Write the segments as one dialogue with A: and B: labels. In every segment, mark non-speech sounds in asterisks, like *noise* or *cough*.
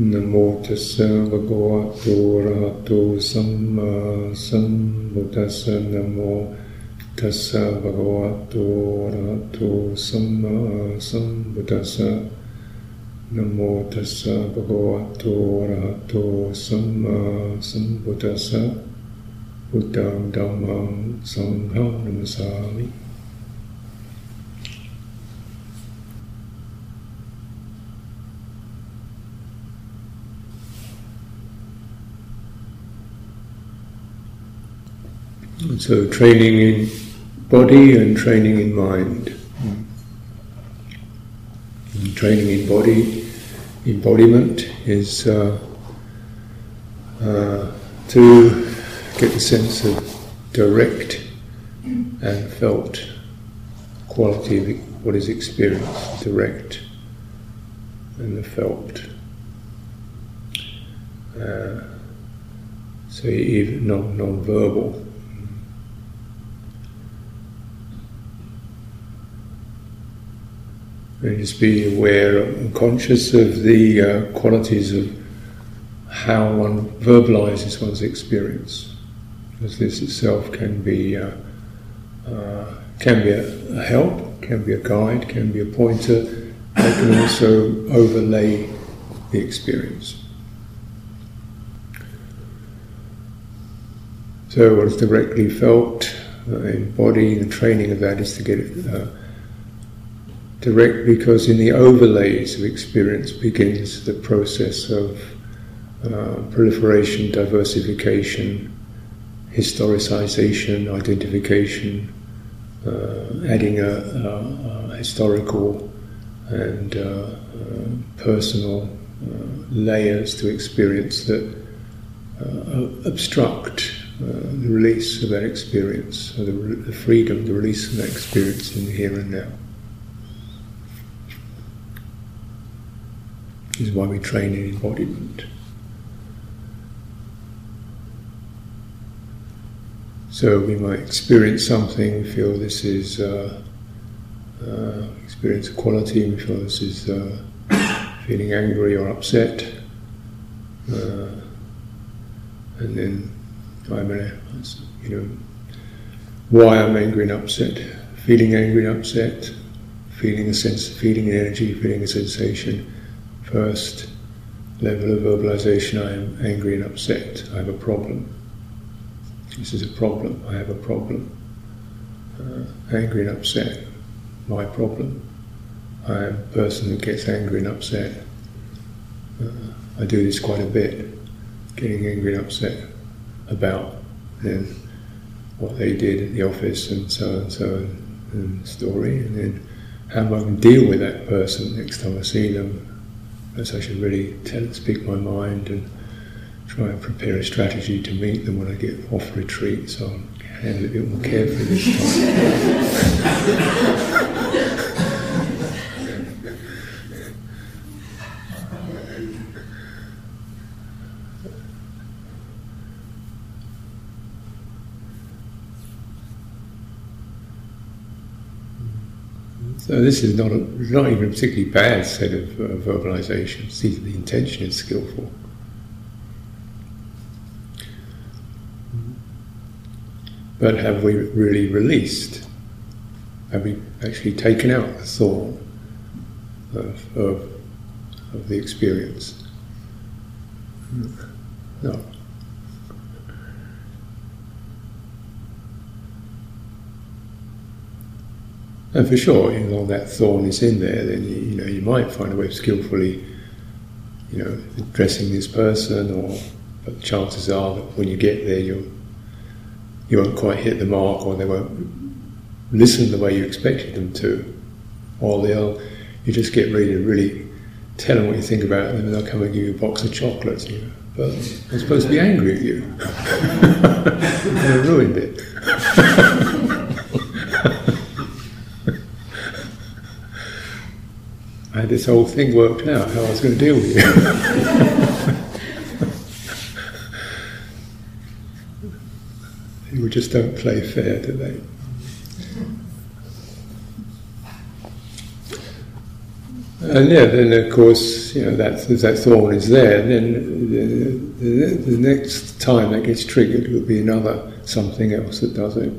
A: นะโมตัสสะภะคะวะโตอะระหะโตสัมมาสัมพุทธัสสะนะโมตัสสะภะคะวะโตอะระหะโตสัมมาสัมพุทธัสสะนะโมตัสสะภะคะวะโตอะระหะโตสัมมาสัมพุทธัสสะพุทธังธัมมังสังฆังนัมสามิ So training in body and training in mind. And training in body, embodiment is uh, uh, to get the sense of direct and felt quality of what is experienced, direct and the felt. Uh, so even non-verbal. And just be aware and conscious of the uh, qualities of how one verbalizes one's experience, because this itself can be uh, uh, can be a, a, help, can be a guide, can be a pointer, but can also overlay the experience. So, what is directly felt in body, the training of that is to get it uh, direct because in the overlays of experience begins the process of uh, proliferation, diversification, historicization, identification, uh, adding a, a, a, historical and uh, uh personal uh, layers to experience that uh, obstruct the release of that experience, the, the freedom, the release of that experience in the here and now. Is why we train in embodiment. So we might experience something, feel this is uh, uh, experience a quality, we feel this is uh, feeling angry or upset, uh, and then I'm you know, why I'm angry and upset, feeling angry and upset, feeling a sense, feeling an energy, feeling a sensation First level of verbalization I am angry and upset. I have a problem. This is a problem. I have a problem. Uh, angry and upset. My problem. I am a person who gets angry and upset. Uh, I do this quite a bit, getting angry and upset about then what they did at the office and so and so and, and story, and then how am I going to deal with that person next time I see them, Perhaps I should really tell, speak my mind and try and prepare a strategy to meet them when I get off retreat, so I'll handle it a bit more carefully *laughs* So this is not a, not even a particularly bad set of uh, verbalizations. See, the intention is skillful. But have we really released? Have we actually taken out the thought of, of, of the experience? No. And for sure, you know, that thorn is in there, then you, you, know you might find a way of skillfully, you know, addressing this person, or but chances are that when you get there, you you won't quite hit the mark, or they won't listen the way you expected them to, or they'll you just get to really tell them what you think about them, and they'll come and give you a box of chocolates. You know, but I'm supposed to be angry at you. *laughs* I ruined it. *laughs* this whole thing worked out how I was going to deal with you. *laughs* People just don't play fair, do they? And yeah, then of course, you know, that, that thorn is there, then the, the, the next time that gets triggered will be another something else that does it.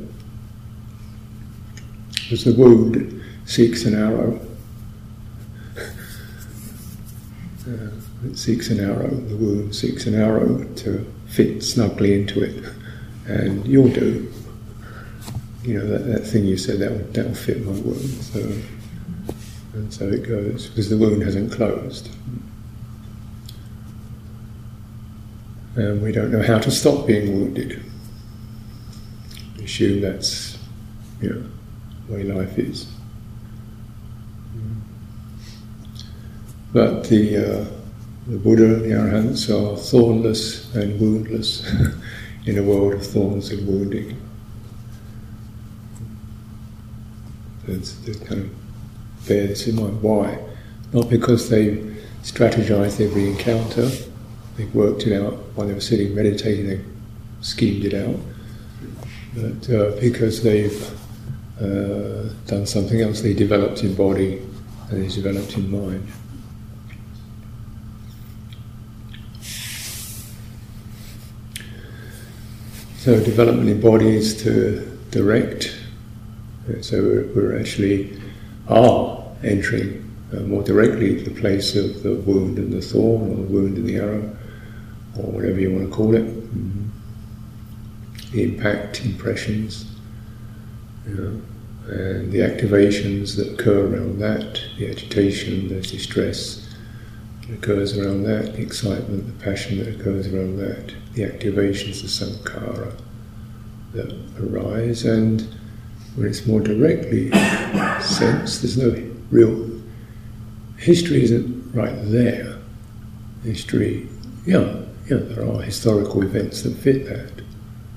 A: Because the wound seeks an arrow. Uh, it seeks an arrow, the wound seeks an arrow to fit snugly into it. And you'll do. You know, that, that thing you said, that will, that will fit my wound. So, and so it goes, because the wound hasn't closed. And we don't know how to stop being wounded. Assume that's, you know, the way life is. But the, uh, the Buddha the Arahants are thornless and woundless *laughs* in a world of thorns and wounding. That's, that's kind of bear this in mind. Why? Not because they strategized every encounter, they worked it out while they were sitting meditating, they schemed it out, but uh, because they've uh, done something else, they developed in body and they developed in mind. So development in to direct. So we're, we're actually are entering uh, more directly the place of the wound and the thorn, or the wound and the arrow, or whatever you want to call it. Mm-hmm. The impact, impressions, you know, and the activations that occur around that, the agitation, the distress that occurs around that, the excitement, the passion that occurs around that the activations of sankhara that arise, and when it's more directly sensed, there's no real history isn't right there. History, yeah, yeah, there are historical events that fit that,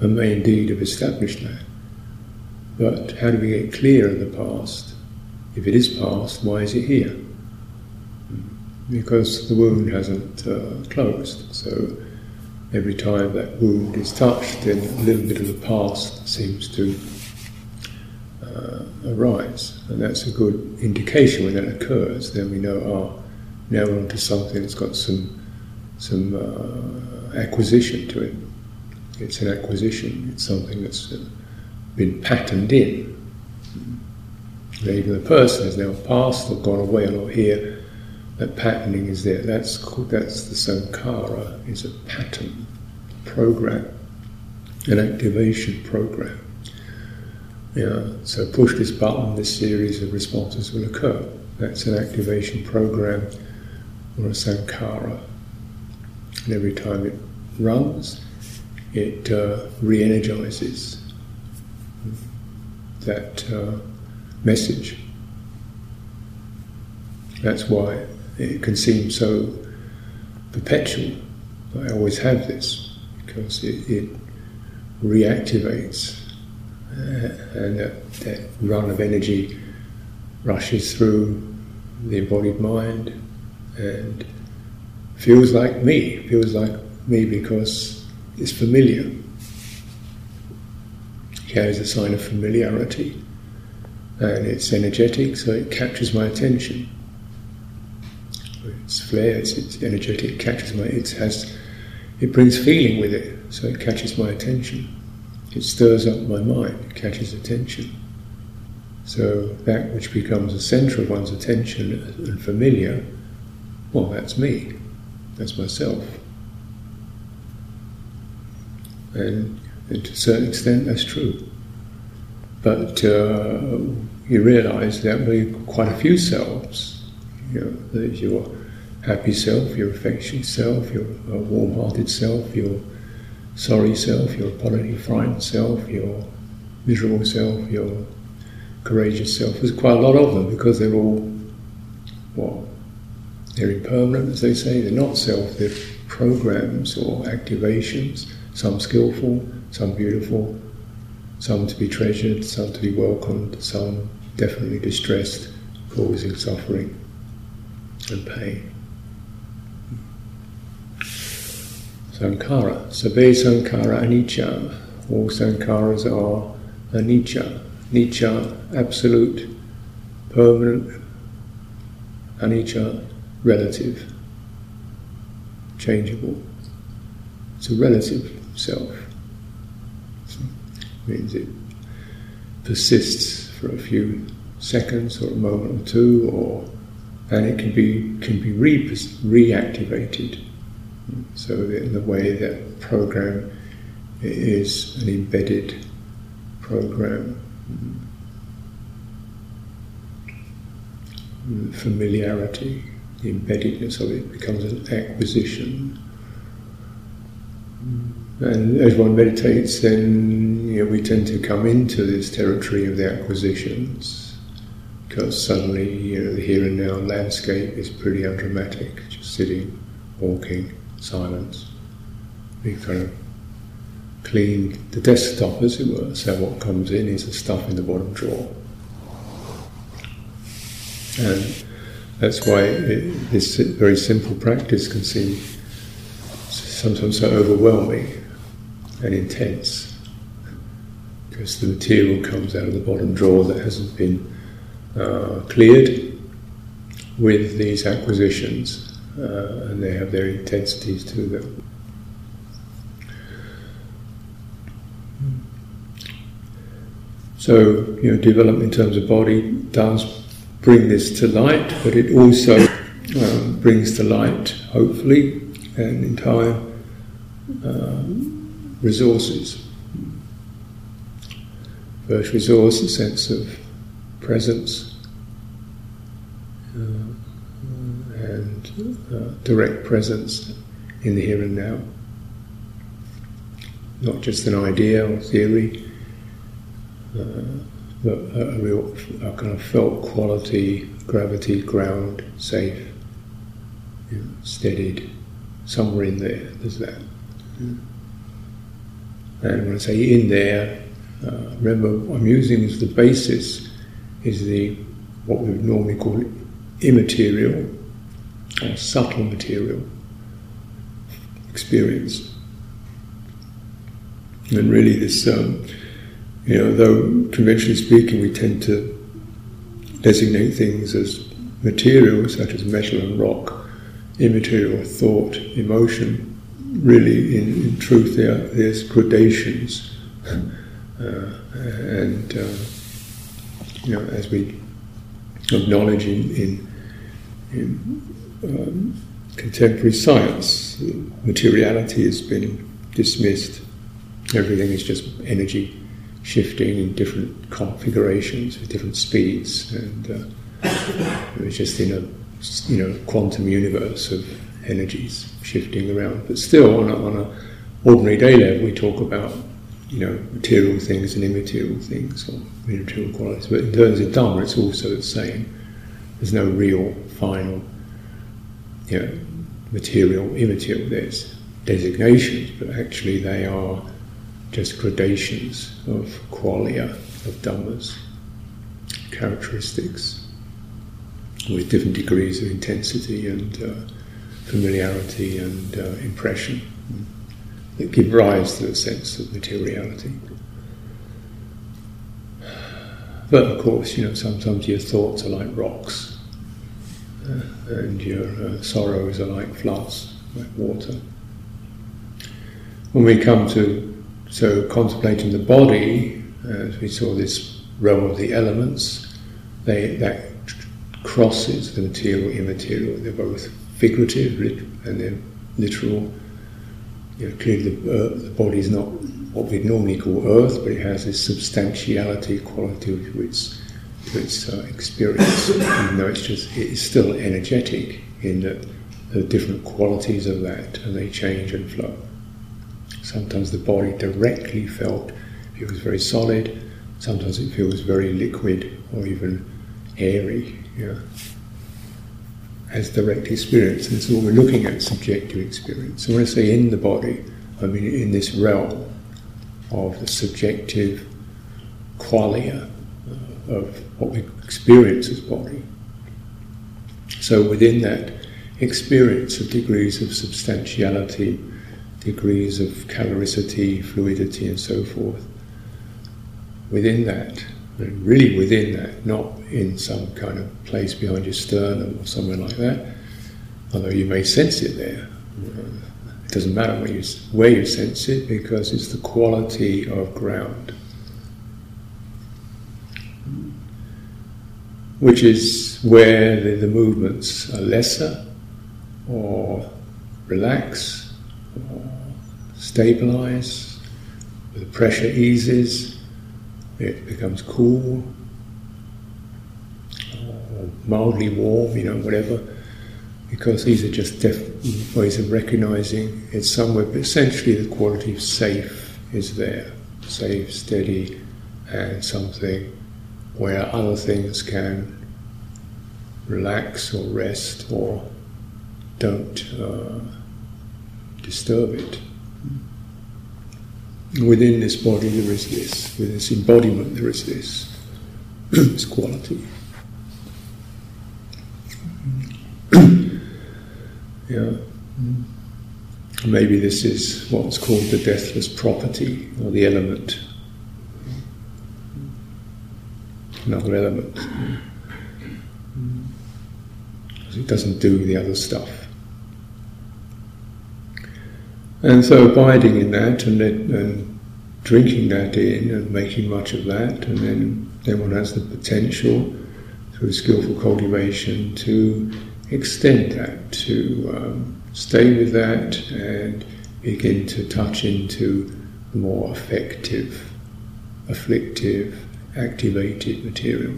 A: and may indeed have established that. But how do we get clear of the past? If it is past, why is it here? Because the wound hasn't uh, closed. So every time that wound is touched, then a little bit of the past seems to uh, arise. And that's a good indication when that occurs. Then we know, oh, now we're onto something that's got some, some uh, acquisition to it. It's an acquisition, it's something that's been patterned in. Even the person has now passed or gone away or not here that patterning is there. That's called, that's the sankhara, It's a pattern program, an activation program. Yeah, so push this button, this series of responses will occur. That's an activation program or a sankhara. And every time it runs, it uh, re energizes that uh, message. That's why it can seem so perpetual. I always have this because it, it reactivates uh, and that, that run of energy rushes through the embodied mind and feels like me, feels like me because it's familiar. It carries a sign of familiarity and it's energetic, so it captures my attention it's flares, it's energetic, it catches my, it has, it brings feeling with it, so it catches my attention. It stirs up my mind, it catches attention. So that which becomes the centre of one's attention and familiar, well, that's me, that's myself. And, and to a certain extent, that's true. But uh, you realise there be quite a few selves. You know, there's your happy self, your affectionate self, your uh, warm hearted self, your sorry self, your apology frightened self, your miserable self, your courageous self. There's quite a lot of them because they're all, well, they're impermanent, as they say. They're not self, they're programs or activations, some skillful, some beautiful, some to be treasured, some to be welcomed, some definitely distressed, causing suffering and pain. Sankhara. Sabbe Sankhara Anicca. All sankharas are Anicca. Nicca, absolute, permanent, anicca, relative, changeable. It's a relative self. It means it persists for a few seconds or a moment or two, or and it can be can be re- reactivated. So in the way that program is an embedded program. Familiarity, the embeddedness of it becomes an acquisition. And as one meditates, then you know, we tend to come into this territory of the acquisitions because suddenly you know, the here and now landscape is pretty undramatic, just sitting, walking, silence. We kind of clean the desktop, as it were. So what comes in is the stuff in the bottom drawer, and that's why it, this very simple practice can seem sometimes so overwhelming and intense, because the material comes out of the bottom drawer that hasn't been cleared with these acquisitions, uh, and they have their intensities to them. So, you know, development in terms of body does bring this to light, but it also um, brings to light, hopefully, an entire um, resources. First resource, a sense of presence uh, and uh, direct presence in the here and now. Not just an idea or theory, uh, a, real a kind of felt quality, gravity, ground, safe, you know, steadied, somewhere in there. There's that. Mm. And when I say in there, uh, remember I'm using as the basis is the what we would normally call immaterial or subtle material experience. And really, this um, you know, though conventionally speaking, we tend to designate things as material, such as metal and rock, immaterial thought, emotion. Really, in, in truth, there, there's gradations, *laughs* uh, and uh, you know, as we acknowledge in, in, in um, contemporary science, materiality has been dismissed. Everything is just energy shifting in different configurations with different speeds, and uh, just in a you know quantum universe of energies shifting around. But still, on a, on a ordinary day level, we talk about you know material things and immaterial things or immaterial qualities. But in terms of Dhamma, it's also the same. There's no real final you know material, immaterial. There's designations, but actually they are just gradations of qualia, of dhammas, characteristics, with different degrees of intensity and uh, familiarity and uh, impression that give rise to the sense of materiality. But of course, you know, sometimes your thoughts are like rocks, uh, and your uh, sorrows are like floods, like water. When we come to so, contemplating the body, as we saw this realm of the elements, they, that crosses the material, immaterial. They're both figurative and they're literal. You know, clearly, the, uh, the body is not what we'd normally call earth, but it has this substantiality quality to its, to its uh, experience. Even though it's just it's still energetic in that the different qualities of that, and they change and flow. Sometimes the body directly felt feels very solid, sometimes it feels very liquid or even airy, yeah, as direct experience. And so we're looking at subjective experience. So when I say in the body, I mean in this realm of the subjective qualia uh, of what we experience as body. So within that experience of degrees of substantiality, degrees of caloricity, fluidity, and so forth. Within that, And really within that, not in some kind of place behind your sternum or somewhere like that, although you may sense it there. It doesn't matter where you, where you sense it because it's the quality of ground. Which is where the, the movements are lesser or relax or stabilize, the pressure eases, it becomes cool or mildly warm, you know, whatever because these are just def- ways of recognizing it's somewhere, but essentially the quality of safe is there. Safe, steady, and something where other things can relax or rest or don't uh, disturb it. Within this body, there is this. Within this embodiment, there is this, *clears throat* this quality. *clears throat* Yeah. Mm. Maybe this is what's called the deathless property or the element. Another element. Because it doesn't do the other stuff. And so abiding in that and, and drinking that in and making much of that, and then, then one has the potential through skillful cultivation to extend that, to um, stay with that and begin to touch into the more affective, afflictive, activated material.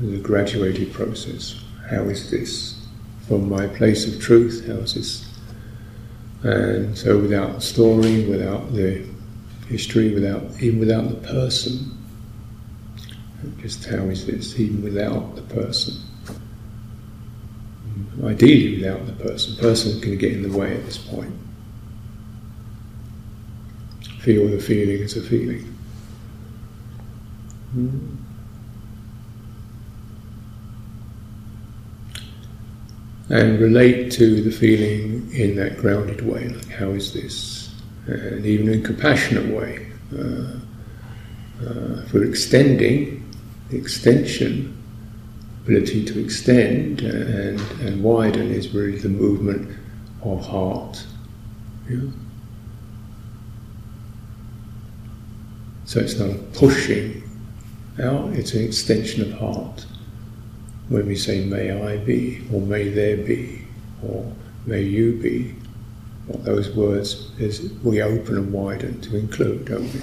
A: The graduated process. How is this? From my place of truth, how is this? And so without the story, without the history, without even without the person, just how is this, even without the person? ideally without the person. Person can get in the way at this point. Feel the feeling as a feeling. Hmm. And relate to the feeling in that grounded way, like how is this? And even in a compassionate way. Uh, uh, for extending, the extension ability to extend and, and widen is really the movement of heart. Yeah? So it's not a pushing out, it's an extension of heart. When we say, may I be, or may there be, or may you be, what those words is we open and widen to include, don't we?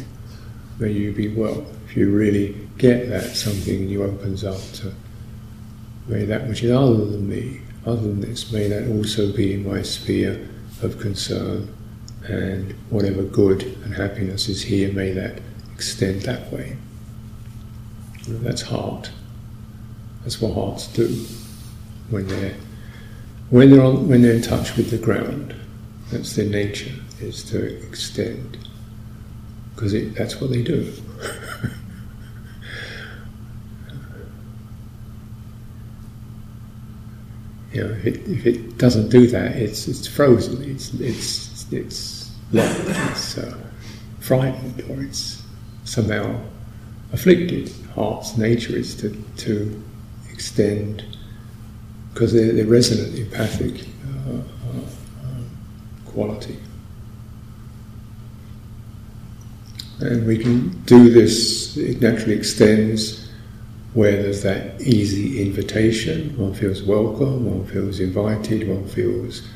A: May you be well. If you really get that, something in you opens up to May that which is other than me, other than this, may that also be in my sphere of concern, and whatever good and happiness is here, may that extend that way. That's heart. That's what hearts do when they're when they're on, when they're in touch with the ground. That's their nature is to extend because that's what they do. *laughs* You know, if it, if it doesn't do that, it's it's frozen. It's it's it's locked. It's uh, frightened, or it's somehow afflicted. Heart's nature is to to extend because they're, they're resonant, empathic uh, uh, quality. And we can do this, it naturally extends where there's that easy invitation, one feels welcome, one feels invited, one feels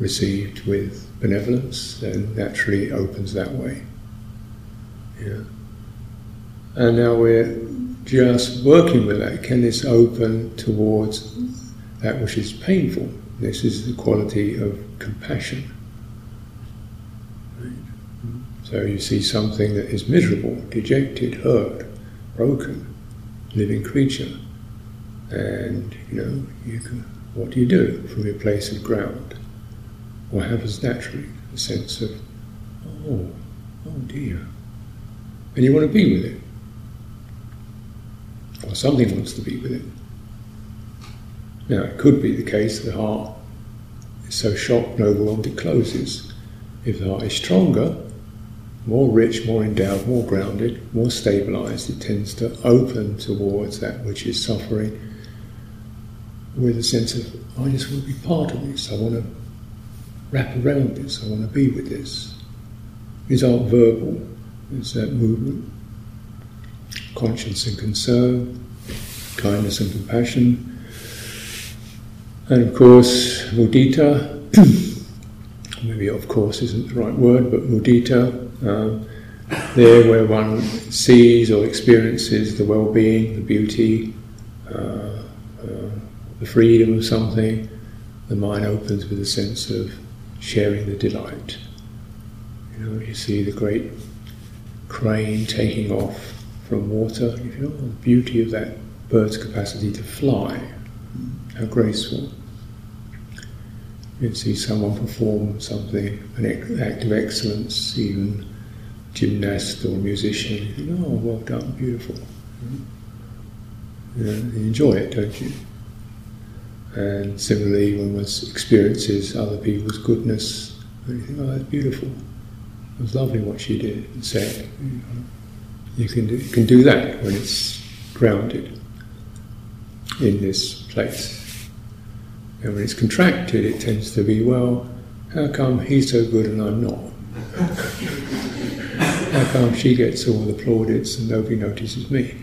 A: received with benevolence, then naturally opens that way. Yeah. And now we're just working with that. Can this open towards that which is painful? This is the quality of compassion. So you see something that is miserable, dejected, hurt, broken living creature. And, you know, you can, what do you do from your place of ground? What happens naturally? A sense of, oh, oh dear. And you want to be with it. Or something wants to be with it. Now, it could be the case the heart is so shocked and overwhelmed it closes. If the heart is stronger, more rich, more endowed, more grounded, more stabilized, it tends to open towards that which is suffering with a sense of, I just want to be part of this, I want to wrap around this, I want to be with this. These aren't verbal, it's that uh, movement, conscience and concern, kindness and compassion. And of course, mudita, *clears throat* maybe of course isn't the right word, but mudita, um, there where one sees or experiences the well-being, the beauty, uh, uh, the freedom of something, the mind opens with a sense of sharing the delight. You know, you see the great crane taking off from water, you feel the beauty of that bird's capacity to fly, how graceful. You see someone perform something, an act of excellence, even gymnast or musician. You think, oh, well done, beautiful. You, know, you enjoy it, don't you? And similarly, when one experiences other people's goodness, you think, oh, that's beautiful. It was lovely what she did and said. You can do, you can do that when it's grounded in this place. And when it's contracted, it tends to be, well, how come he's so good and I'm not? *laughs* how come she gets all the plaudits and nobody notices me?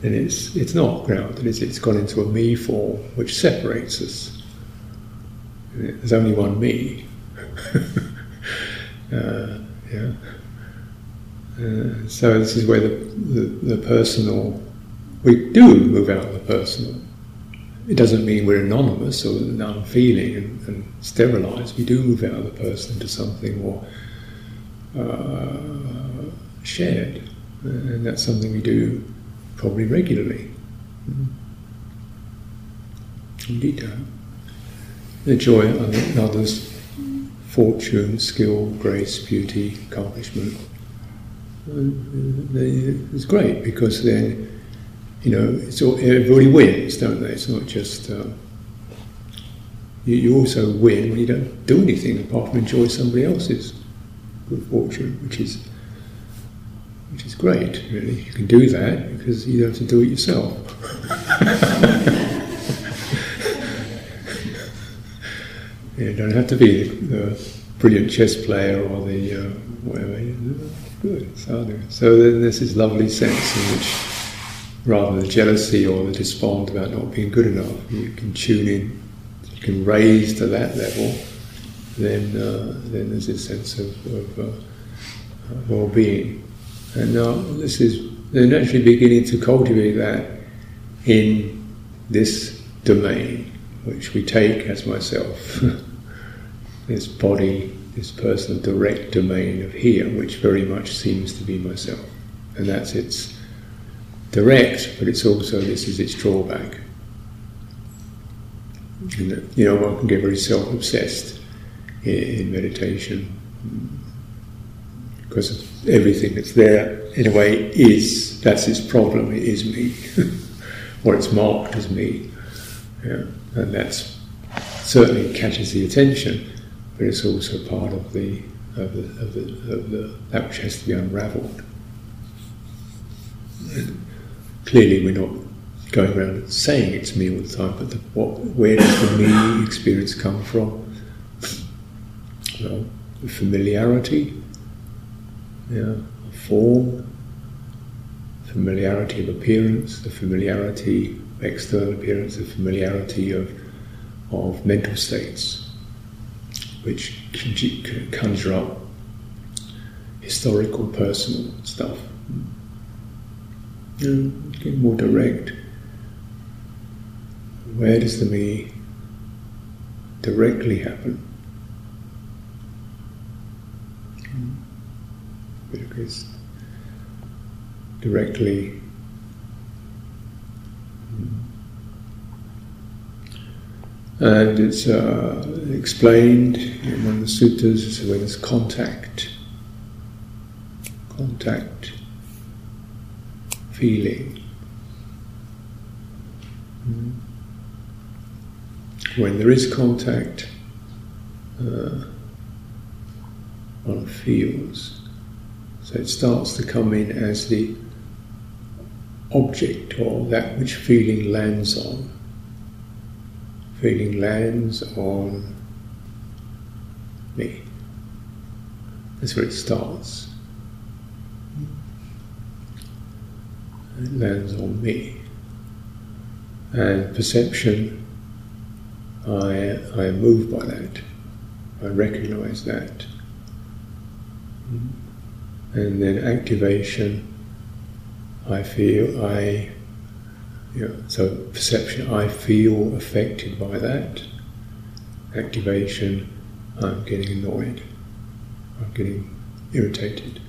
A: Then it's, it's not grounded, it's, it's gone into a me form which separates us. There's only one me. *laughs* uh, yeah. Uh, so this is where the, the, the personal, we do move out of the personal it doesn't mean we're anonymous or non-feeling and, and sterilized. We do move out of the person into something more uh, shared, and that's something we do probably regularly. Indeed, the joy of others' fortune, skill, grace, beauty, accomplishment. Uh, it's great because then you know, it's all, everybody wins, don't they? It's not just. Uh, you, you, also win when you don't do anything apart from enjoy somebody else's good fortune, which is which is great, really. You can do that because you don't have to do it yourself. *laughs* you don't have to be the, brilliant chess player or the uh, whatever. Good, so, then there's this lovely sense in which rather the jealousy or the despond about not being good enough, you can tune in, you can raise to that level, then uh, then there's a sense of, of uh, well-being. And now this is they're naturally beginning to cultivate that in this domain, which we take as myself, *laughs* this body, this personal direct domain of here, which very much seems to be myself, and that's its direct, but it's also this is its drawback. And, you know, one can get very self-obsessed in, in meditation because everything that's there, in a way, is that's its problem. It is me, *laughs* or it's marked as me, yeah. and that's certainly catches the attention, but it's also part of the of the, of the, of the that which has to be unravelled. Clearly we're not going around saying it's me all the time, but the, what, where does the me experience come from? Well, the familiarity, yeah, form, familiarity of appearance, the familiarity of external appearance, the familiarity of, of mental states, which can conjure up historical, personal stuff. And more direct. Where does the me directly happen? Hmm. Because directly and it's uh, explained in one of the suttas when there's contact contact feeling. When there is contact, uh, one feels So it starts to come in as the object or that which feeling lands on. Feeling lands on me. That's where it starts. It lands on me. And perception, I, I am moved by that. I recognize that. And then activation, I feel, I, know, so perception, I feel affected by that. Activation, I'm getting annoyed. I'm getting irritated.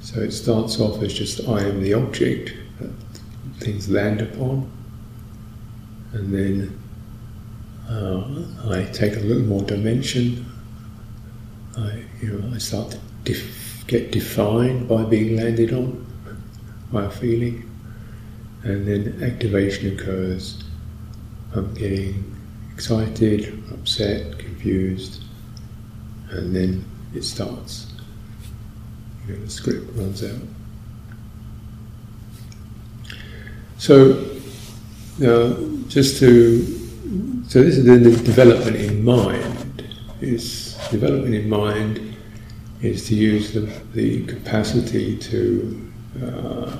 A: So it starts off as just I am the object that things land upon, and then uh, I take a little more dimension. I, you know, I start to def- get defined by being landed on by a feeling, and then activation occurs. I'm getting excited, upset, confused, and then it starts. You know, the script runs out. So, now, just to, so this is the development in mind. Is development in mind is to use the, the capacity to uh,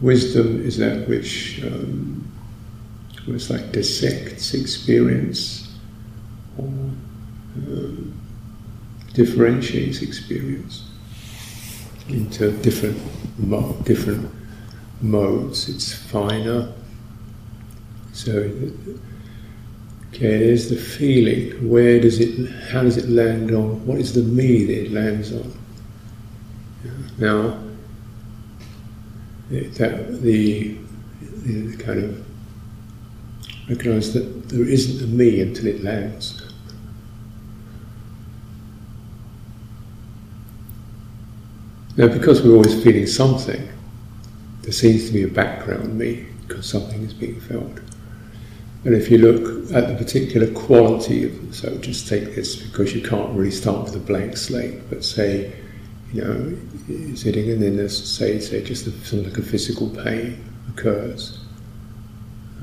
A: wisdom is that which um, almost like dissects experience or um, differentiates experience into different mo- different modes. It's finer. So, okay, there's the feeling. Where does it? How does it land on? What is the me that it lands on? Now, that the, the kind of recognize that there isn't a me until it lands. Now, because we're always feeling something, there seems to be a background me because something is being felt. And if you look at the particular quality of, so just take this because you can't really start with a blank slate, but say, you know, sitting and then there's, say, say just a, something like a physical pain occurs.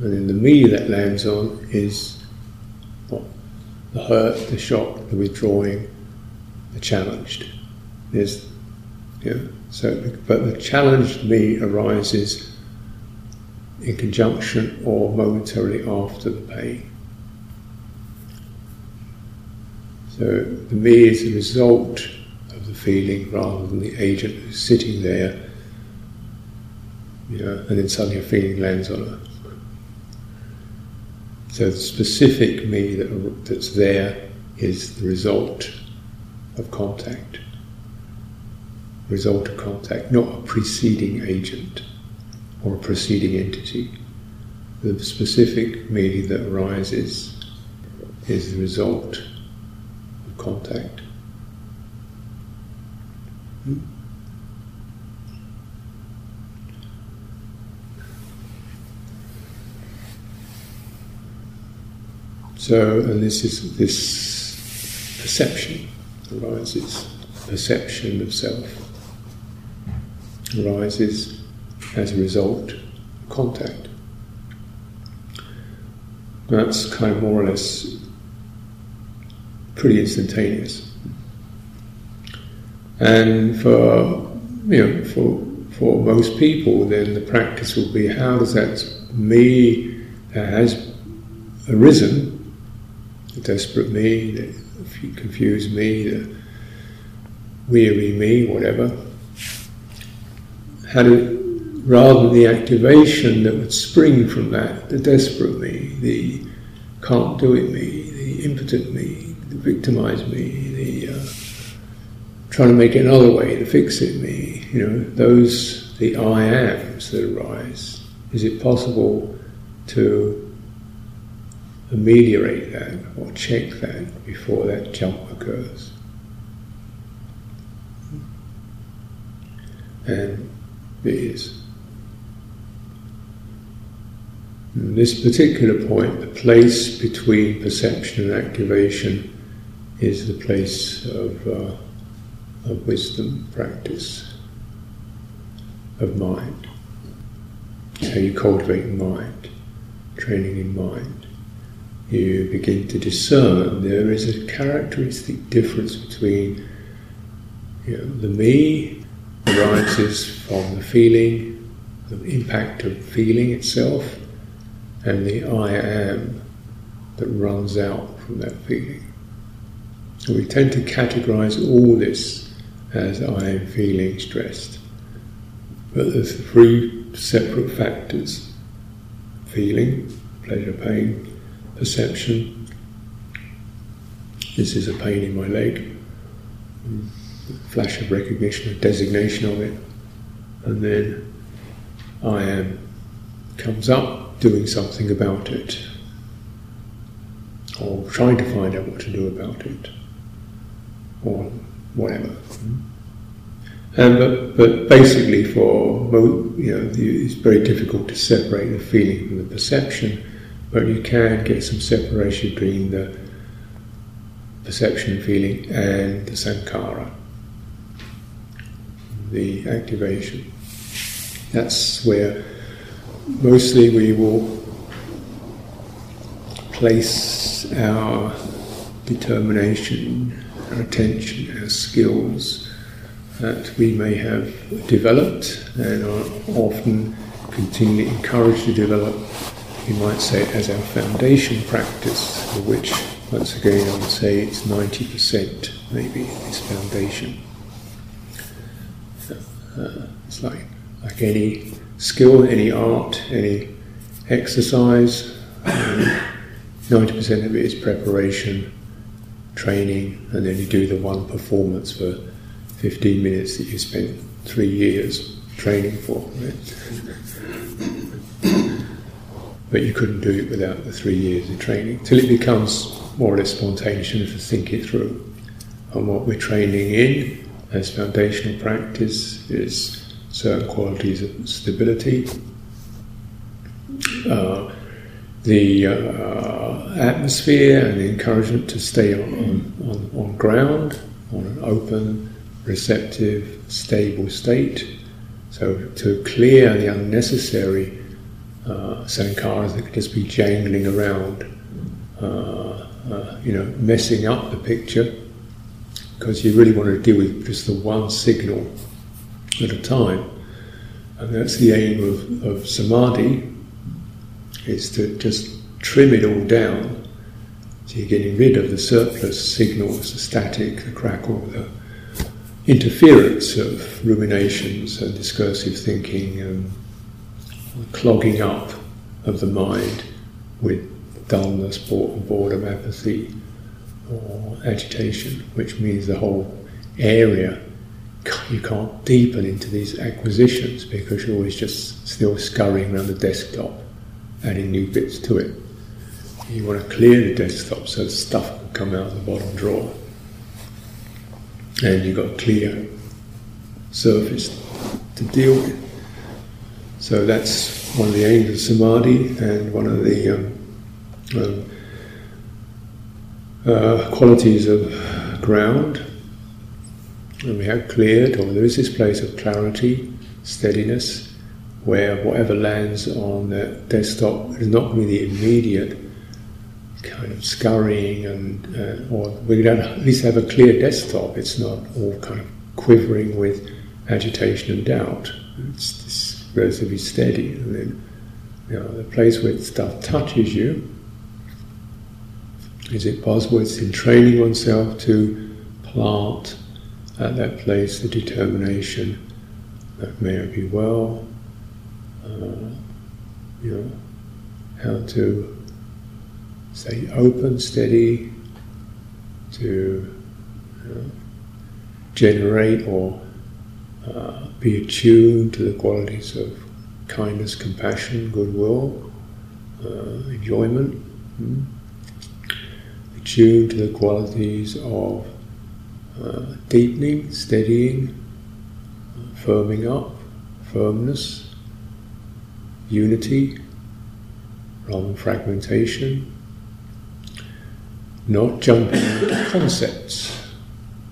A: And then the me that lands on is what? The hurt, the shock, the withdrawing, the challenged. There's yeah. So, but the challenged me arises in conjunction or momentarily after the pain. So the me is the result of feeling rather than the agent who's sitting there, you know, and then suddenly a feeling lands on her. So the specific me that, that's there is the result of contact result of contact, not a preceding agent or a preceding entity. The specific me that arises is the result of contact. So, and this is this perception arises, perception of self arises as a result of contact. That's kind of more or less pretty instantaneous. And for you know, for for most people, then the practice will be how does that me that has arisen, the desperate me, the confused me, the weary me, whatever, how to, rather than the activation that would spring from that, the desperate me, the can't do it me, the impotent me, the victimized me, trying to make it another way to fix it me, you know, those, the I ams that arise. Is it possible to ameliorate that or check that before that jump occurs? And is. this particular point, the place between perception and activation, is the place of, uh, of wisdom practice, of mind. So you cultivate mind, training in mind. You begin to discern there is a characteristic difference between you know, the me arises from the feeling, the impact of feeling itself, and the I am that runs out from that feeling. We tend to categorize all this as I am feeling stressed. But there's three separate factors feeling, pleasure, pain, perception. This is a pain in my leg. Flash of recognition, a designation of it. And then I am comes up doing something about it. Or trying to find out what to do about it. Or whatever. And, but, but basically, for you know, it's very difficult to separate the feeling from the perception, but you can get some separation between the perception feeling and the sankhara, the activation. That's where mostly we will place our determination, attention, our skills that we may have developed and are often continually encouraged to develop, you might say, as our foundation practice, for which, once again, I would say it's 90% maybe this foundation. Uh, it's like, like any skill, any art, any exercise, um, 90% of it is preparation, training, and then you do the one performance for 15 minutes that you spent three years training for. Right? *coughs* but you couldn't do it without the three years of training, till it becomes more or less spontaneous to think it through. And what we're training in as foundational practice is certain qualities of stability, uh, the uh, atmosphere and the encouragement to stay on, on, on ground, on an open, receptive, stable state. So to clear the unnecessary uh, sankharas that could just be jangling around, uh, uh, you know, messing up the picture, because you really want to deal with just the one signal at a time. And that's the aim of, of samadhi, is to just trim it all down. So you're getting rid of the surplus signals, the static, the crackle, the interference of ruminations and discursive thinking and clogging up of the mind with dullness, boredom, apathy, or agitation, which means the whole area you can't deepen into these acquisitions because you're always just still scurrying around the desktop, adding new bits to it. You want to clear the desktop so stuff can come out of the bottom drawer and you've got a clear surface to deal with. So that's one of the aims of samadhi and one of the um, um, uh, qualities of ground. And we have cleared, or there is this place of clarity, steadiness, where whatever lands on the desktop is not going to be the immediate kind of scurrying and uh, or we don't at least have a clear desktop. It's not all kind of quivering with agitation and doubt. It's, it's relatively steady, and then you know the place where stuff touches you. Is it possible? It's in training oneself to plant at that place the determination that may I be well. Uh, you know how to stay open, steady, to you know, generate or uh, be attuned to the qualities of kindness, compassion, goodwill, uh, enjoyment. Hmm? Attuned to the qualities of uh, deepening, steadying, firming up, firmness, unity, rather than fragmentation. Not jumping *coughs* into concepts.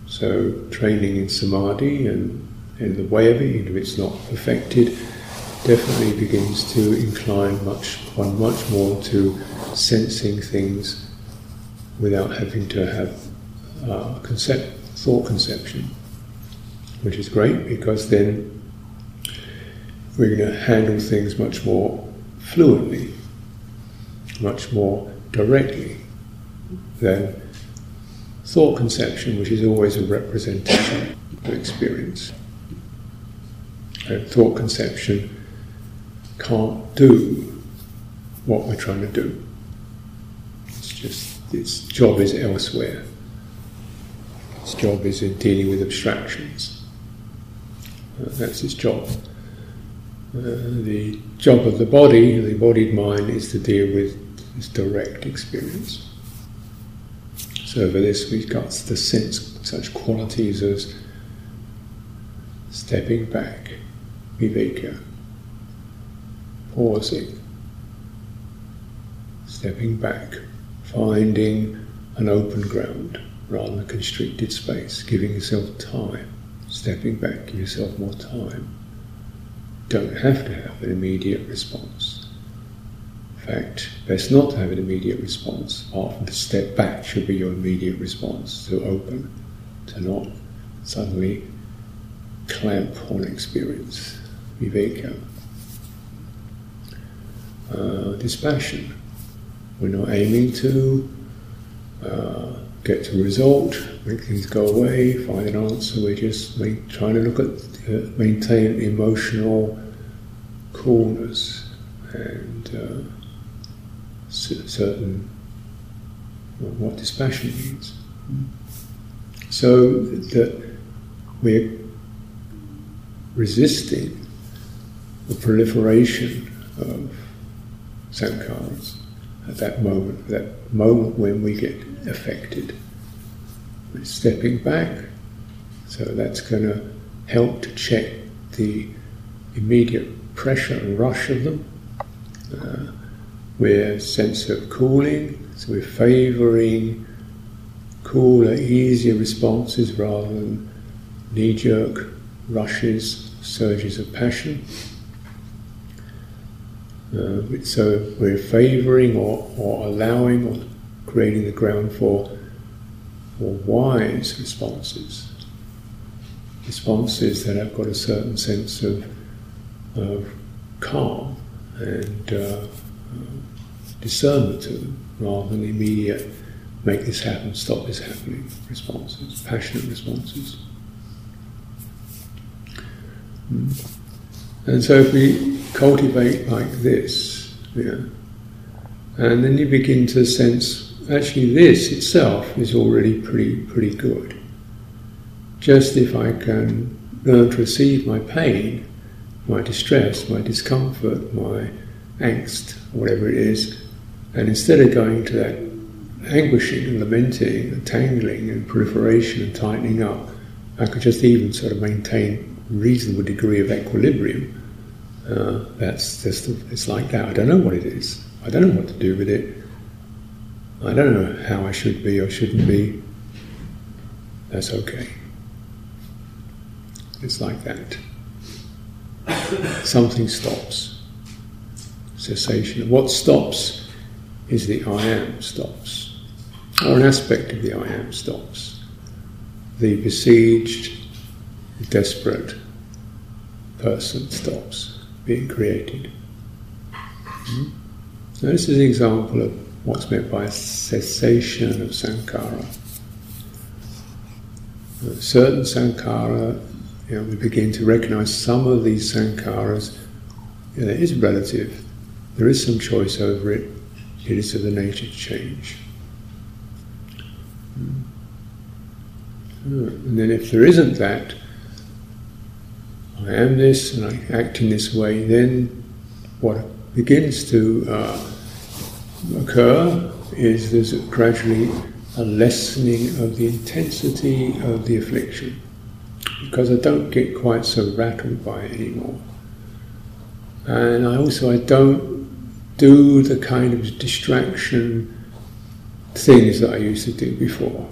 A: So training in samadhi and in the way of it, if it's not perfected, definitely begins to incline much one much more to sensing things without having to have uh, concept, thought conception, which is great because then we're going to handle things much more fluently, much more directly than thought conception, which is always a representation of experience. And thought conception can't do what we're trying to do. It's just its job is elsewhere. Its job is in dealing with abstractions. That's its job. Uh, the job of the body, the embodied mind, is to deal with this direct experience. So for this, we've got the sense such qualities as stepping back, viveka, pausing, stepping back, finding an open ground rather than a constricted space, giving yourself time, stepping back, give yourself more time. Don't have to have an immediate response. In fact, best not to have an immediate response, apart from to step back should be your immediate response, to open, to not suddenly clamp on experience, viveka uh, dispassion. We're not aiming to uh, get to a result, make things go away, find an answer. We're just make, trying to look at, uh, maintain emotional coolness and uh, certain what dispassion means. So that we're resisting the proliferation of sankharas at that moment, that moment when we get affected. We're stepping back, so that's going to help to check the immediate pressure and rush of them. Uh, we're sense of cooling, so we're favouring cooler, easier responses rather than knee-jerk rushes, surges of passion. Uh, so we're favouring or, or allowing or creating the ground for, for wise responses. Responses that have got a certain sense of, of calm and uh, discernment to them, rather than immediate make this happen, stop this happening responses, passionate responses. Mm. And so if we cultivate like this, yeah, and then you begin to sense actually this itself is already pretty pretty good. Just if I can learn to receive my pain, my distress, my discomfort, my angst, whatever it is, and instead of going to that anguishing and lamenting and tangling and proliferation and tightening up, I could just even sort of maintain a reasonable degree of equilibrium. Uh, that's just it's like that. I don't know what it is. I don't know what to do with it. I don't know how I should be or shouldn't be. That's okay. It's like that. Something stops. Cessation. What stops is the I am stops, or an aspect of the I am stops. The besieged, desperate person stops being created. Mm-hmm. So this is an example of what's meant by cessation of sankhara. A certain sankhara, you know, we begin to recognize some of these sankharas, you know, it is relative. There is some choice over it. It is of the nature to change. Hmm. And then if there isn't that, I am this and I act in this way, then what begins to uh, occur is there's gradually a lessening of the intensity of the affliction because I don't get quite so rattled by it anymore. And I also I don't do the kind of distraction things that I used to do before.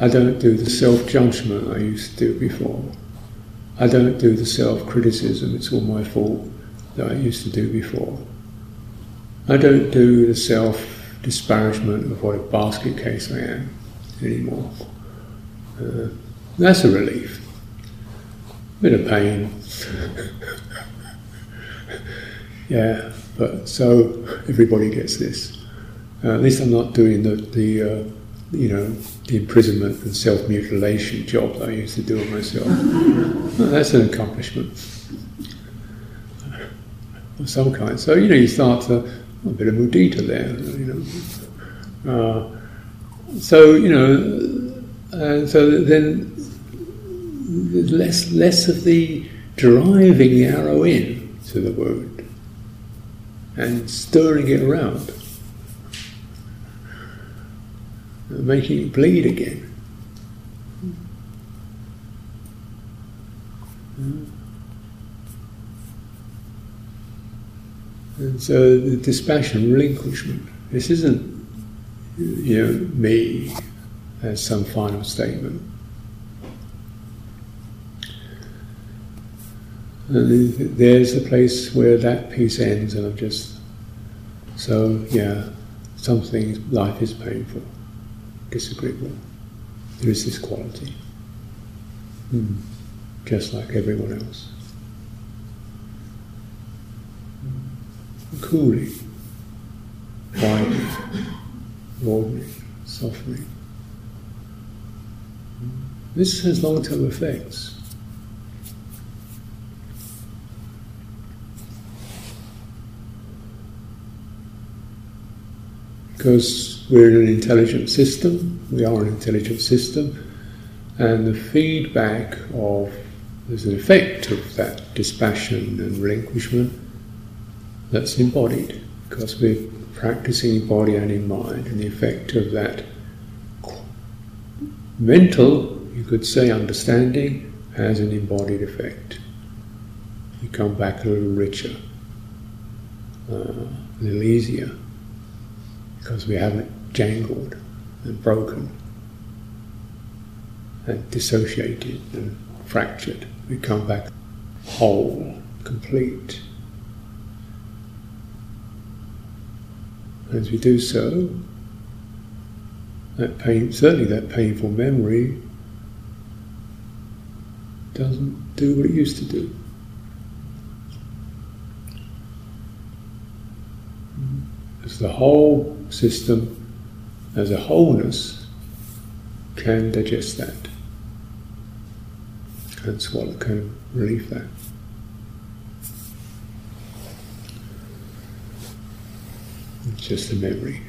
A: I don't do the self judgment I used to do before. I don't do the self criticism, it's all my fault, that I used to do before. I don't do the self disparagement of what a basket case I am anymore. Uh, that's a relief. Bit of pain. yeah, but so everybody gets this. Uh, at least I'm not doing the, the uh, you know, the imprisonment and self mutilation job that I used to do of myself. *laughs* that's an accomplishment of some kind. So, you know, you start to, a bit of mudita there, you know. Uh, so, you know, uh, so then less, less of the driving the arrow in to the wound and stirring it around. and making it bleed again. And so the dispassion, relinquishment. This isn't, you know, me as some final statement. And there's the place where that piece ends, and I'm just so yeah. Something life is painful disagreeable. There is this quality, mm. just like everyone else. Cooling, widening, broadening, softening. This has long term effects. Because we're in an intelligent system, we are an intelligent system, and the feedback of there's an effect of that dispassion and relinquishment that's embodied because we're practicing in body and in mind, and the effect of that mental, you could say, understanding has an embodied effect. You come back a little richer, uh, a little easier because we haven't jangled and broken and dissociated and fractured. We come back whole, complete. As we do so, that pain, certainly that painful memory, doesn't do what it used to do. As the whole system as a wholeness can digest that, can swallow, can relieve that. It's just a memory,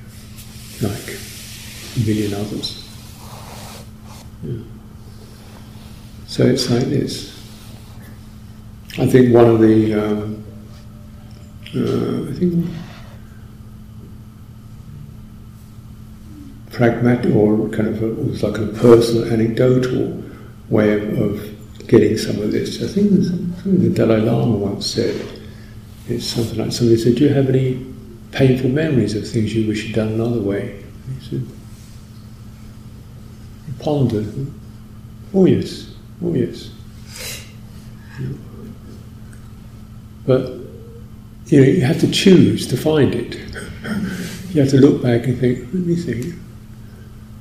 A: like a million others. Yeah. So it's like this. I think one of the, um, uh, I think pragmatic or kind of a, it was like a personal, anecdotal way of, of getting some of this. I think the Dalai Lama once said. It's something like somebody said, "Do you have any painful memories of things you wish you'd done another way?" He said, he pondered. Hmm? Oh yes, oh yes. But you know, you have to choose to find it. you have to look back and think, let me think.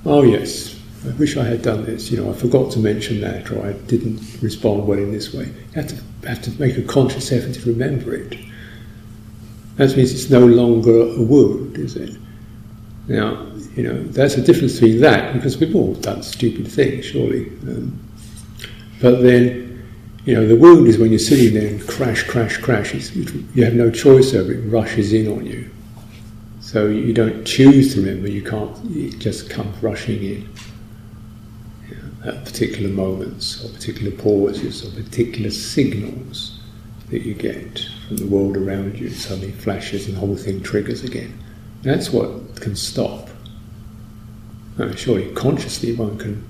A: Oh, yes, I wish I had done this. You know, I forgot to mention that, or I didn't respond well in this way. You have to, have to make a conscious effort to remember it. That means it's no longer a wound, is it? Now, you know, that's a difference between that, because we've all done stupid things, surely. Um, but then, you know, the wound is when you're sitting there and crash, crash, crash. It's, you have no choice over. It rushes in on you. So you don't choose to remember, you can't, it just comes rushing in. At particular moments, or particular pauses, or particular signals that you get from the world around you. It suddenly flashes and the whole thing triggers again. That's what can stop. Now, surely consciously one can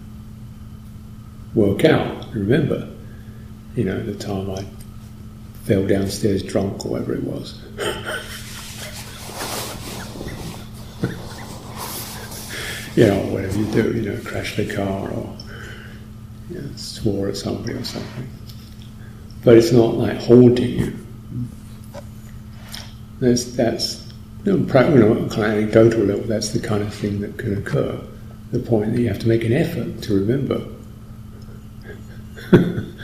A: work out, remember, you know, the time I fell downstairs drunk or whatever it was. *laughs* you know, whatever you do, you know, crash the car or you know, swore at somebody or something. But it's not like haunting you. That's, that's you know, kind of anecdotal level, that's the kind of thing that can occur. The point that you have to make an effort to remember. *laughs* and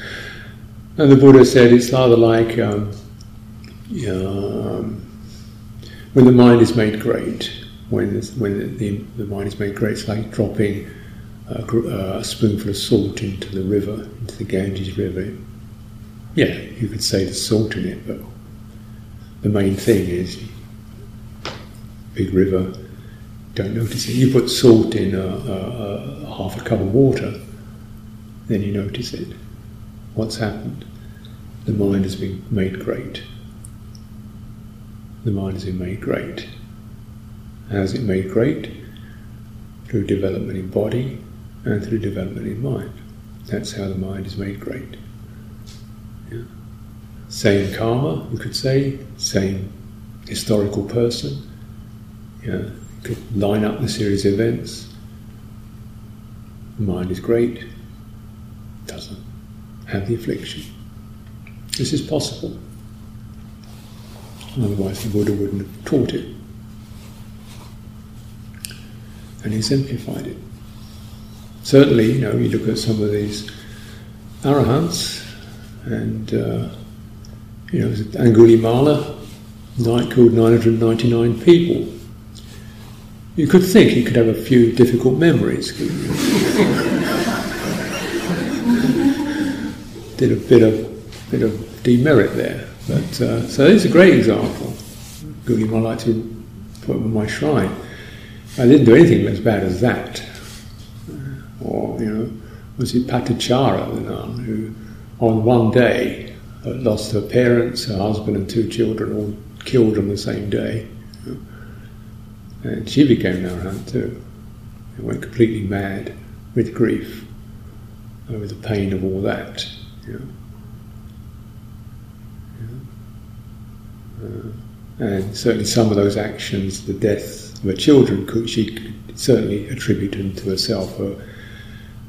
A: the Buddha said it's rather like um, um, when the mind is made great, when, when the, the, mind is made great, it's like dropping a, uh, a, spoonful of salt into the river, into the Ganges River. Yeah, you could say there's salt in it, but the main thing is big river, don't notice it. You put salt in a, a, a half a cup of water, then you notice it. What's happened? The mind has been made great. The mind has been made great. Is it made great? Through development in body and through development in mind. That's how the mind is made great. Yeah. Same karma, you could say, same historical person. Yeah. You could line up the series of events. The mind is great, doesn't have the affliction. This is possible. Otherwise, the Buddha wouldn't have taught it and exemplified it. Certainly, you know, you look at some of these arahants, and uh, you know, Angulimala, night killed 999 people. You could think he could have a few difficult memories. *laughs* Did a bit of bit of demerit there, but uh, so it's a great example. Angulimala, I like to put on my shrine. I didn't do anything as bad as that. Or, you know, was it Patachara, the nun, who on one day lost her parents, her husband, and two children, all killed on the same day. And she became an arahant too. And went completely mad with grief over the pain of all that. You know. Uh, and certainly some of those actions, the death her children could she could certainly attribute them to herself a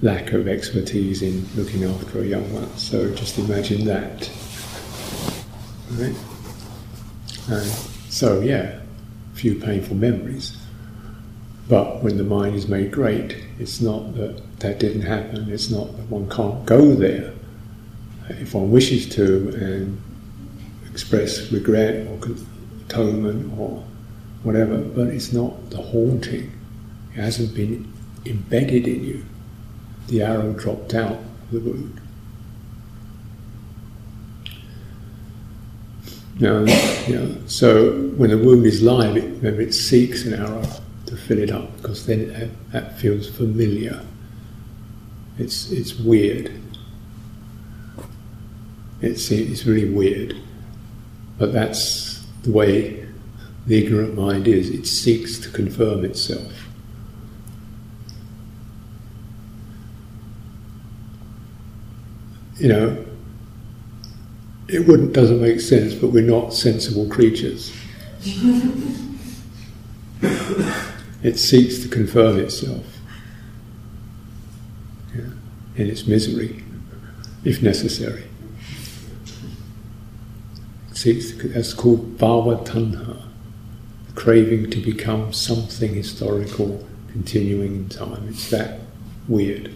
A: lack of expertise in looking after a young one. So just imagine that. Right? And so yeah, a few painful memories. But when the mind is made great, it's not that that didn't happen. It's not that one can't go there if one wishes to and express regret or atonement or whatever, but it's not the haunting. It hasn't been embedded in you. The arrow dropped out of the wound. Now, know, so when the wound is live, it, remember it seeks an arrow to fill it up because then it, that feels familiar. It's it's weird. It's it's really weird, but that's the way the ignorant mind is. It seeks to confirm itself. You know, it wouldn't doesn't make sense, but we're not sensible creatures. *laughs* it seeks to confirm itself yeah, in its misery, if necessary. It seeks to, that's called bhava tanha craving to become something historical continuing in time. It's that weird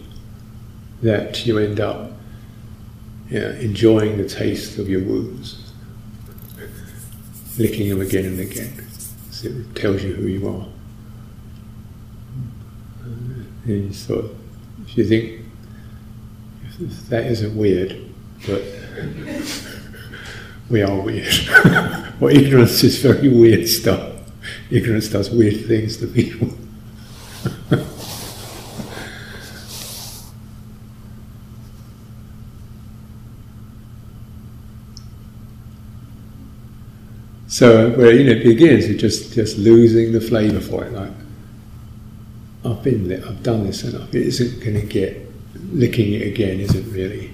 A: that you end up yeah, enjoying the taste of your wounds, licking them again and again. So it tells you who you are. And you so if you think if that isn't weird, but we are weird. *laughs* well, ignorance is very weird stuff. Ignorance does weird things to people. so where you know it begins, you're just just losing the flavour for it. Like I've been there, I've done this enough. It isn't going to get licking it again, isn't really.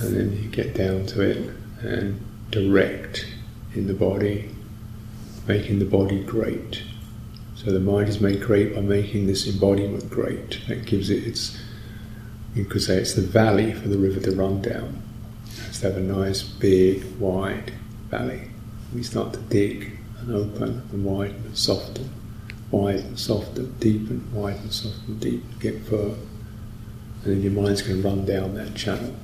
A: And then you get down to it and direct in the body, making the body great. So the mind is made great by making this embodiment great. That gives it its, you could say it's the valley for the river to run down. It has to have a nice, big, wide valley. We start to dig and open and widen and soften, widen, and soften, deepen, widen, soften, deepen, get further. And then your mind's going to run down that channel.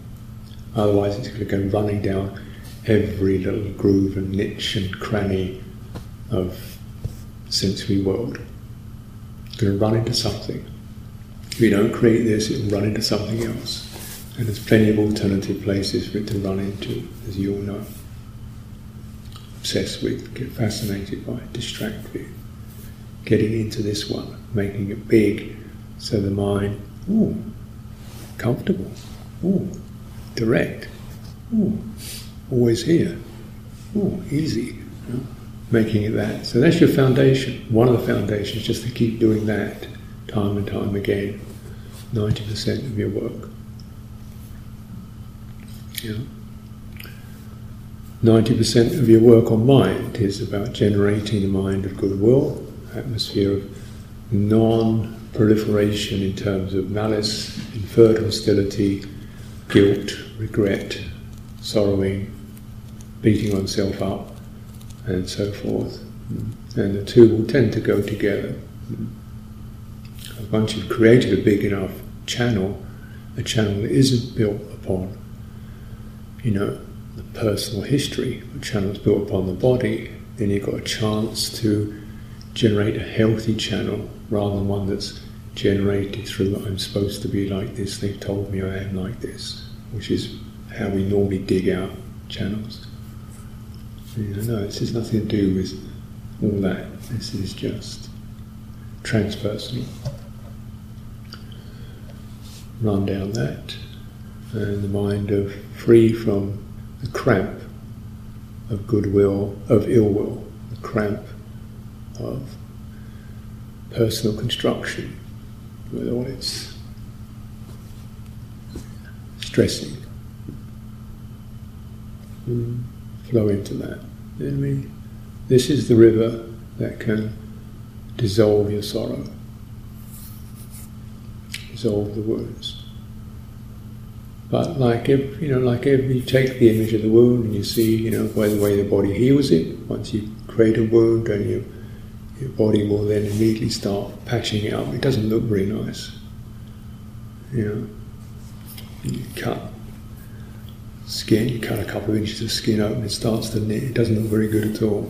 A: Otherwise, it's going to go running down every little groove and niche and cranny of sensory world. It's going to run into something. If you don't create this, it will run into something else. And there's plenty of alternative places for it to run into, as you all know. Obsessed with, get fascinated by, distracted. With. Getting into this one, making it big, so the mind, ooh, comfortable, ooh, direct, ooh, always here, ooh, easy. You know? Making it that. So that's your foundation. One of the foundations, just to keep doing that time and time again, 90% of your work. Yeah. 90% of your work on mind is about generating a mind of goodwill, atmosphere of non proliferation in terms of malice, inferred hostility, guilt, regret, sorrowing, beating oneself up, and so forth. And the two will tend to go together. Once you've created a big enough channel, a channel that isn't built upon, you know, the personal history, a channel is built upon the body, then you've got a chance to generate a healthy channel rather than one that's generated through I'm supposed to be like this, they've told me I am like this, which is how we normally dig out channels. You know, no, this has nothing to do with all that. This is just transpersonal. Run down that, and the mind of free from the cramp of goodwill, of ill will, the cramp of personal construction, with all its stressing. Mm flow into that. I mean, this is the river that can dissolve your sorrow, dissolve the wounds. But like if you know, like if you take the image of the wound and you see, you know, by the way the body heals it. Once you create a wound, and you, your body will then immediately start patching it up. It doesn't look very nice. You know, you cut skin, you cut a couple of inches of skin open, it starts to knit, it doesn't look very good at all.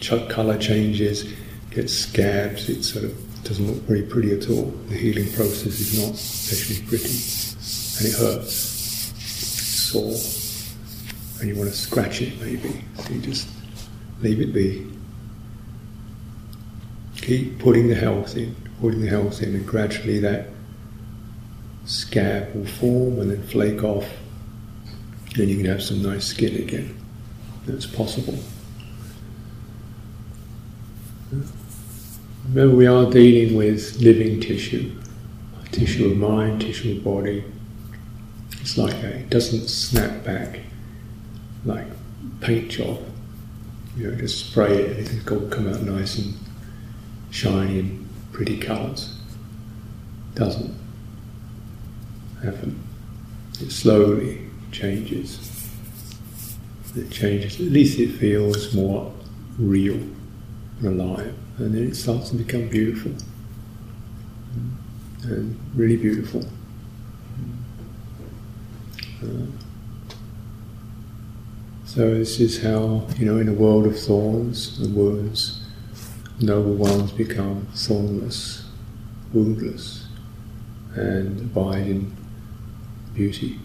A: Ch- colour changes, gets scabs, it sort of doesn't look very pretty at all. The healing process is not especially pretty, and it hurts, it's sore, and you want to scratch it maybe, so you just leave it be. Keep putting the health in, putting the health in, and gradually that scab will form and then flake off then you can have some nice skin again. That's possible. Remember, we are dealing with living tissue, tissue of mind, tissue of body. It's like that. It doesn't snap back like paint job. You know, just spray it and got to come out nice and shiny and pretty colours. Doesn't happen. It slowly changes. It changes, at least it feels more real and alive, and then it starts to become beautiful and really beautiful. Uh, so this is how, you know, in a world of thorns and wounds, noble ones become thornless, woundless, and abide in beauty.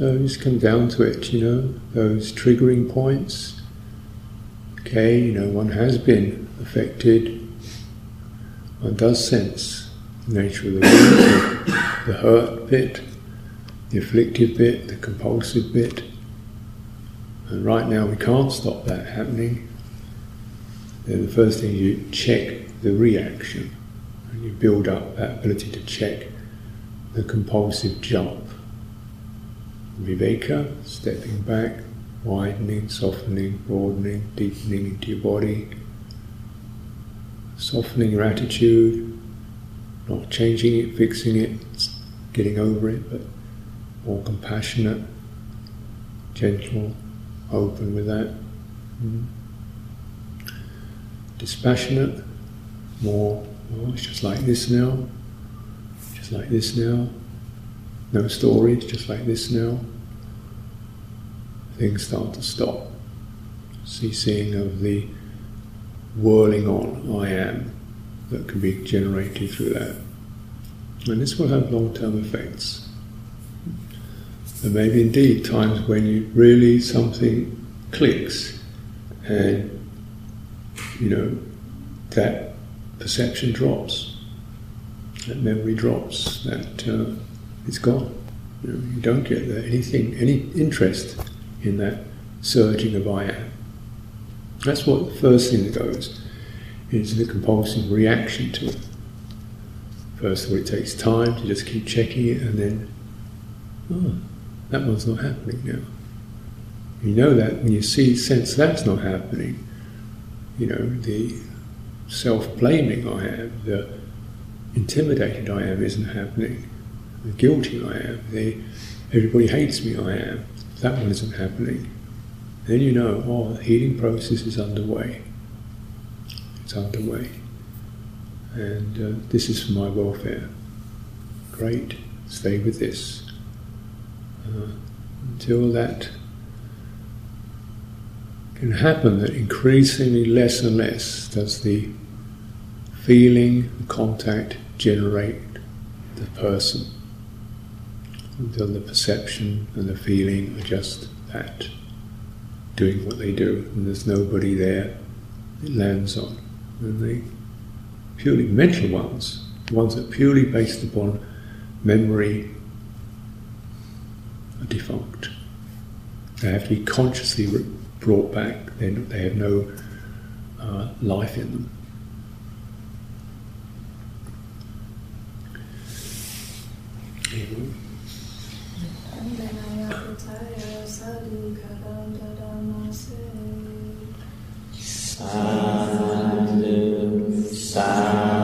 A: So just come down to it, you know, those triggering points. Okay, you know, one has been affected. One does sense the nature of the the hurt bit, the afflictive bit, the compulsive bit. And right now we can't stop that happening. Then the first thing you check the reaction and you build up that ability to check the compulsive jump. Viveka, stepping back, widening, softening, broadening, deepening into your body, softening your attitude, not changing it, fixing it, getting over it, but more compassionate, gentle, open with that. Mm. Dispassionate, more, oh, it's just like this now, just like this now. No stories, just like this now. Things start to stop. Ceasing of the whirling on I am that can be generated through that. And this will have long term effects. There may be indeed times when you really something clicks and you know that perception drops, that memory drops, that uh, it's gone. You, know, you don't get anything, any interest in that surging of I am. That's what the first thing that goes is the compulsive reaction to it. First of all, it takes time to just keep checking it, and then, oh, that one's not happening now. You know that when you see, sense that's not happening, you know, the self blaming I am, the intimidated I am isn't happening, the guilty I am, the everybody hates me I am, that one isn't happening. Then you know, oh, the healing process is underway. It's underway. And uh, this is for my welfare. Great, stay with this. Uh, until that can happen, that increasingly less and less does the feeling, the contact generate the person. Until the perception and the feeling are just that, doing what they do, and there's nobody there it lands on. And the purely mental ones, ones that are purely based upon memory, are defunct. They have to be consciously brought back, they, they have no uh, life in them.
B: Sadhu, Sadhu.